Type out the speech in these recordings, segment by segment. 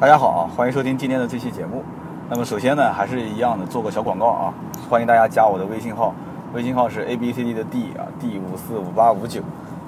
大家好啊，欢迎收听今天的这期节目。那么首先呢，还是一样的做个小广告啊，欢迎大家加我的微信号，微信号是 A B C D 的 D 啊，D 五四五八五九。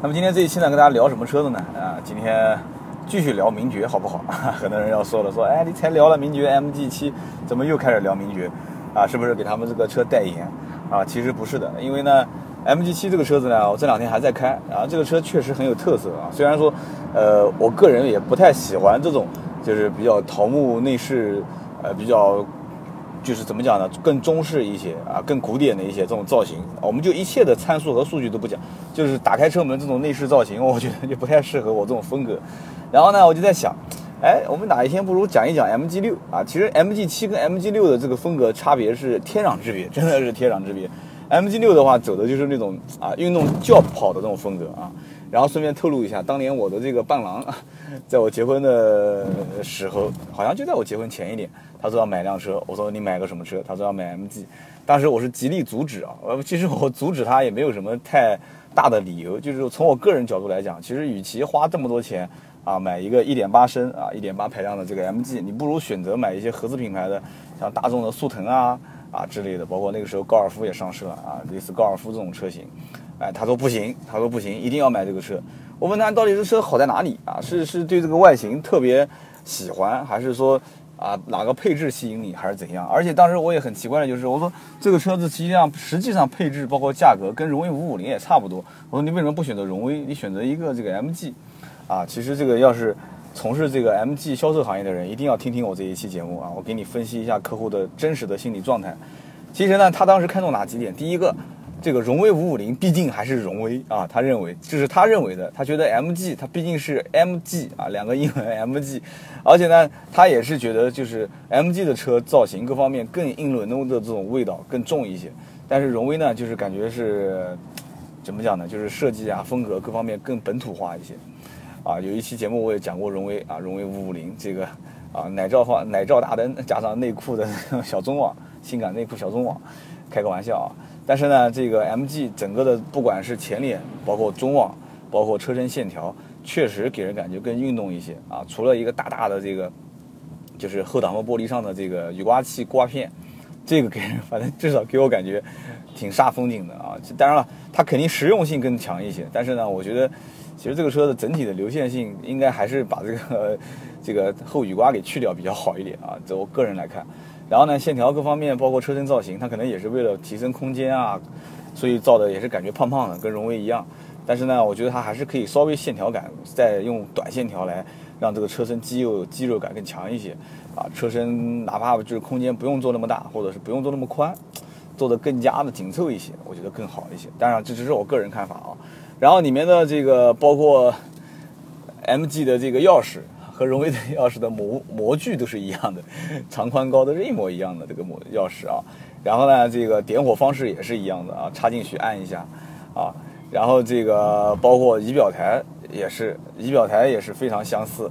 那么今天这一期呢，跟大家聊什么车子呢？啊，今天继续聊名爵好不好？很多人要说了，说哎，你才聊了名爵 MG 七，怎么又开始聊名爵？啊，是不是给他们这个车代言？啊，其实不是的，因为呢，MG 七这个车子呢，我这两天还在开，啊，这个车确实很有特色啊。虽然说，呃，我个人也不太喜欢这种。就是比较桃木内饰，呃，比较就是怎么讲呢？更中式一些啊，更古典的一些这种造型。我们就一切的参数和数据都不讲，就是打开车门这种内饰造型，我觉得就不太适合我这种风格。然后呢，我就在想，哎，我们哪一天不如讲一讲 MG 六啊？其实 MG 七跟 MG 六的这个风格差别是天壤之别，真的是天壤之别。MG 六的话走的就是那种啊运动轿跑的这种风格啊。然后顺便透露一下，当年我的这个伴郎，在我结婚的时候，好像就在我结婚前一年，他说要买辆车，我说你买个什么车？他说要买 MG，当时我是极力阻止啊，呃，其实我阻止他也没有什么太大的理由，就是从我个人角度来讲，其实与其花这么多钱啊买一个1.8升啊1.8排量的这个 MG，你不如选择买一些合资品牌的，像大众的速腾啊啊之类的，包括那个时候高尔夫也上市了啊，类似高尔夫这种车型。哎，他说不行，他说不行，一定要买这个车。我问他到底这车好在哪里啊？是是对这个外形特别喜欢，还是说啊哪个配置吸引你，还是怎样？而且当时我也很奇怪的就是，我说这个车子实际上实际上配置包括价格跟荣威五五零也差不多。我说你为什么不选择荣威？你选择一个这个 MG 啊？其实这个要是从事这个 MG 销售行业的人，一定要听听我这一期节目啊，我给你分析一下客户的真实的心理状态。其实呢，他当时看中哪几点？第一个。这个荣威五五零毕竟还是荣威啊，他认为这是他认为的，他觉得 MG 它毕竟是 MG 啊，两个英文 MG，而且呢，他也是觉得就是 MG 的车造型各方面更英伦的这种味道更重一些，但是荣威呢，就是感觉是怎么讲呢？就是设计啊风格各方面更本土化一些啊。有一期节目我也讲过荣威啊，荣威五五零这个啊奶罩放奶罩大灯加上内裤的小中网，性感内裤小中网，开个玩笑啊。但是呢，这个 MG 整个的不管是前脸，包括中网，包括车身线条，确实给人感觉更运动一些啊。除了一个大大的这个，就是后挡风玻璃上的这个雨刮器刮片，这个给人反正至少给我感觉挺煞风景的啊。当然了，它肯定实用性更强一些。但是呢，我觉得其实这个车的整体的流线性应该还是把这个这个后雨刮给去掉比较好一点啊。这我个人来看。然后呢，线条各方面，包括车身造型，它可能也是为了提升空间啊，所以造的也是感觉胖胖的，跟荣威一样。但是呢，我觉得它还是可以稍微线条感，再用短线条来让这个车身肌肉肌肉感更强一些啊。车身哪怕就是空间不用做那么大，或者是不用做那么宽，做的更加的紧凑一些，我觉得更好一些。当然，这只是我个人看法啊。然后里面的这个包括 MG 的这个钥匙。和荣威的钥匙的模模具都是一样的，长宽高都是一模一样的这个模钥匙啊。然后呢，这个点火方式也是一样的啊，插进去按一下啊。然后这个包括仪表台也是，仪表台也是非常相似，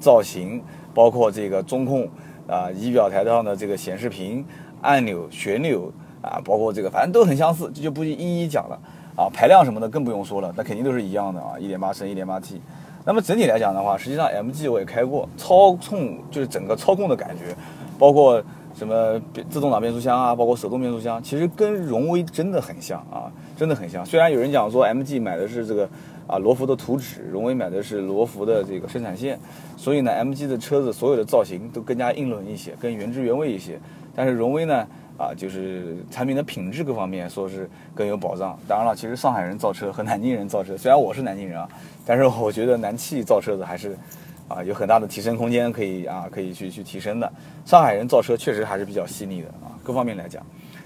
造型包括这个中控啊，仪表台上的这个显示屏、按钮、旋钮啊，包括这个反正都很相似，这就不一一讲了啊。排量什么的更不用说了，那肯定都是一样的啊，一点八升、一点八 T。那么整体来讲的话，实际上 MG 我也开过，操控就是整个操控的感觉，包括什么自动挡变速箱啊，包括手动变速箱，其实跟荣威真的很像啊，真的很像。虽然有人讲说 MG 买的是这个啊罗孚的图纸，荣威买的是罗孚的这个生产线，所以呢，MG 的车子所有的造型都更加英伦一些，更原汁原味一些。但是荣威呢？啊，就是产品的品质各方面说是更有保障。当然了，其实上海人造车和南京人造车，虽然我是南京人啊，但是我觉得南汽造车子还是啊有很大的提升空间，可以啊可以去去提升的。上海人造车确实还是比较细腻的啊，各方面来讲，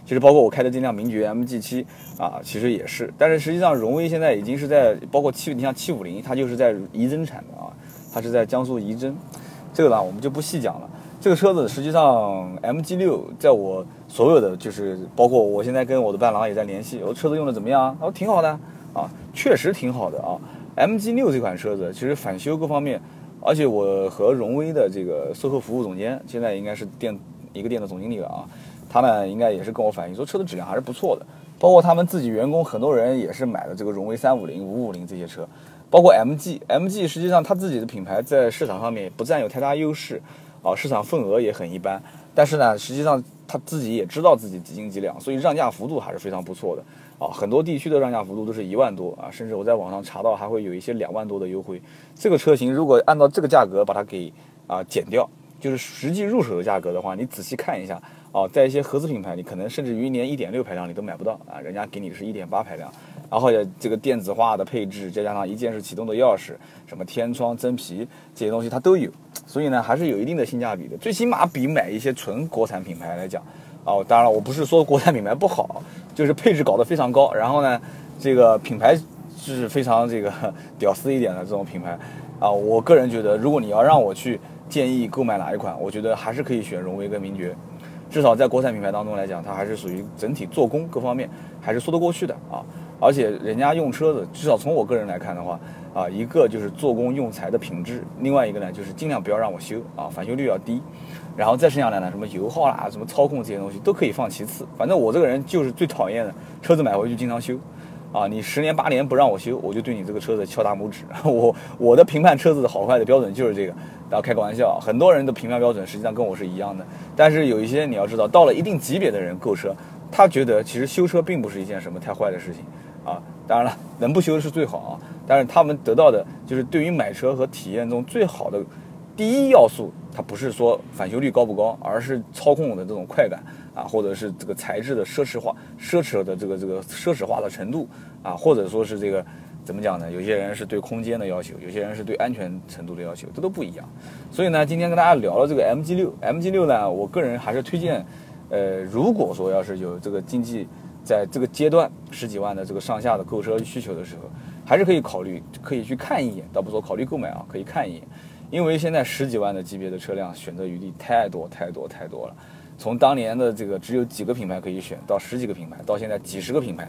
其实包括我开的这辆名爵 MG7 啊，其实也是。但是实际上荣威现在已经是在包括七，你像七五零，它就是在仪征产的啊，它是在江苏仪征，这个呢我们就不细讲了。这个车子实际上，MG 六在我所有的就是包括我现在跟我的伴郎也在联系，我车子用的怎么样？他说挺好的啊，确实挺好的啊。MG 六这款车子其实返修各方面，而且我和荣威的这个售后服务总监现在应该是店一个店的总经理了啊，他们应该也是跟我反映说车的质量还是不错的，包括他们自己员工很多人也是买了这个荣威三五零、五五零这些车，包括 MG，MG 实际上它自己的品牌在市场上面不占有太大优势。啊，市场份额也很一般。但是呢，实际上他自己也知道自己几斤几两，所以让价幅度还是非常不错的啊。很多地区的让价幅度都是一万多啊，甚至我在网上查到还会有一些两万多的优惠。这个车型如果按照这个价格把它给啊减掉，就是实际入手的价格的话，你仔细看一下啊，在一些合资品牌，你可能甚至于连一点六排量你都买不到啊，人家给你是一点八排量，然后也这个电子化的配置，再加上一键式启动的钥匙，什么天窗、真皮这些东西它都有。所以呢，还是有一定的性价比的，最起码比买一些纯国产品牌来讲，哦，当然了，我不是说国产品牌不好，就是配置搞得非常高，然后呢，这个品牌是非常这个屌丝一点的这种品牌，啊，我个人觉得，如果你要让我去建议购买哪一款，我觉得还是可以选荣威跟名爵，至少在国产品牌当中来讲，它还是属于整体做工各方面还是说得过去的啊，而且人家用车子，至少从我个人来看的话。啊，一个就是做工用材的品质，另外一个呢就是尽量不要让我修啊，返修率要低，然后再剩下来呢，什么油耗啦、什么操控这些东西都可以放其次。反正我这个人就是最讨厌的，车子买回去经常修，啊，你十年八年不让我修，我就对你这个车子敲大拇指。我我的评判车子的好坏的标准就是这个，大家开个玩笑，很多人的评判标准实际上跟我是一样的。但是有一些你要知道，到了一定级别的人购车，他觉得其实修车并不是一件什么太坏的事情啊。当然了，能不修是最好啊。但是他们得到的就是对于买车和体验中最好的第一要素，它不是说返修率高不高，而是操控的这种快感啊，或者是这个材质的奢侈化、奢侈的这个这个奢侈化的程度啊，或者说是这个怎么讲呢？有些人是对空间的要求，有些人是对安全程度的要求，这都不一样。所以呢，今天跟大家聊了这个 MG 六，MG 六呢，我个人还是推荐，呃，如果说要是有这个经济在这个阶段十几万的这个上下的购车需求的时候。还是可以考虑，可以去看一眼，倒不说考虑购买啊，可以看一眼，因为现在十几万的级别的车辆选择余地太多太多太多了。从当年的这个只有几个品牌可以选，到十几个品牌，到现在几十个品牌，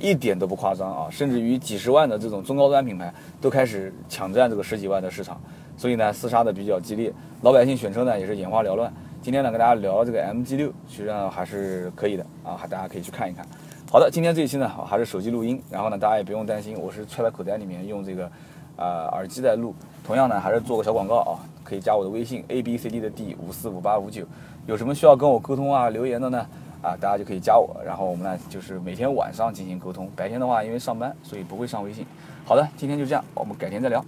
一点都不夸张啊！甚至于几十万的这种中高端品牌都开始抢占这个十几万的市场，所以呢，厮杀的比较激烈，老百姓选车呢也是眼花缭乱。今天呢，跟大家聊这个 MG 六，实际上还是可以的啊，还大家可以去看一看。好的，今天这一期呢，还是手机录音，然后呢，大家也不用担心，我是揣在口袋里面用这个，呃，耳机在录。同样呢，还是做个小广告啊，可以加我的微信 a b c d 的 d 五四五八五九，有什么需要跟我沟通啊、留言的呢？啊，大家就可以加我，然后我们呢就是每天晚上进行沟通，白天的话因为上班，所以不会上微信。好的，今天就这样，我们改天再聊。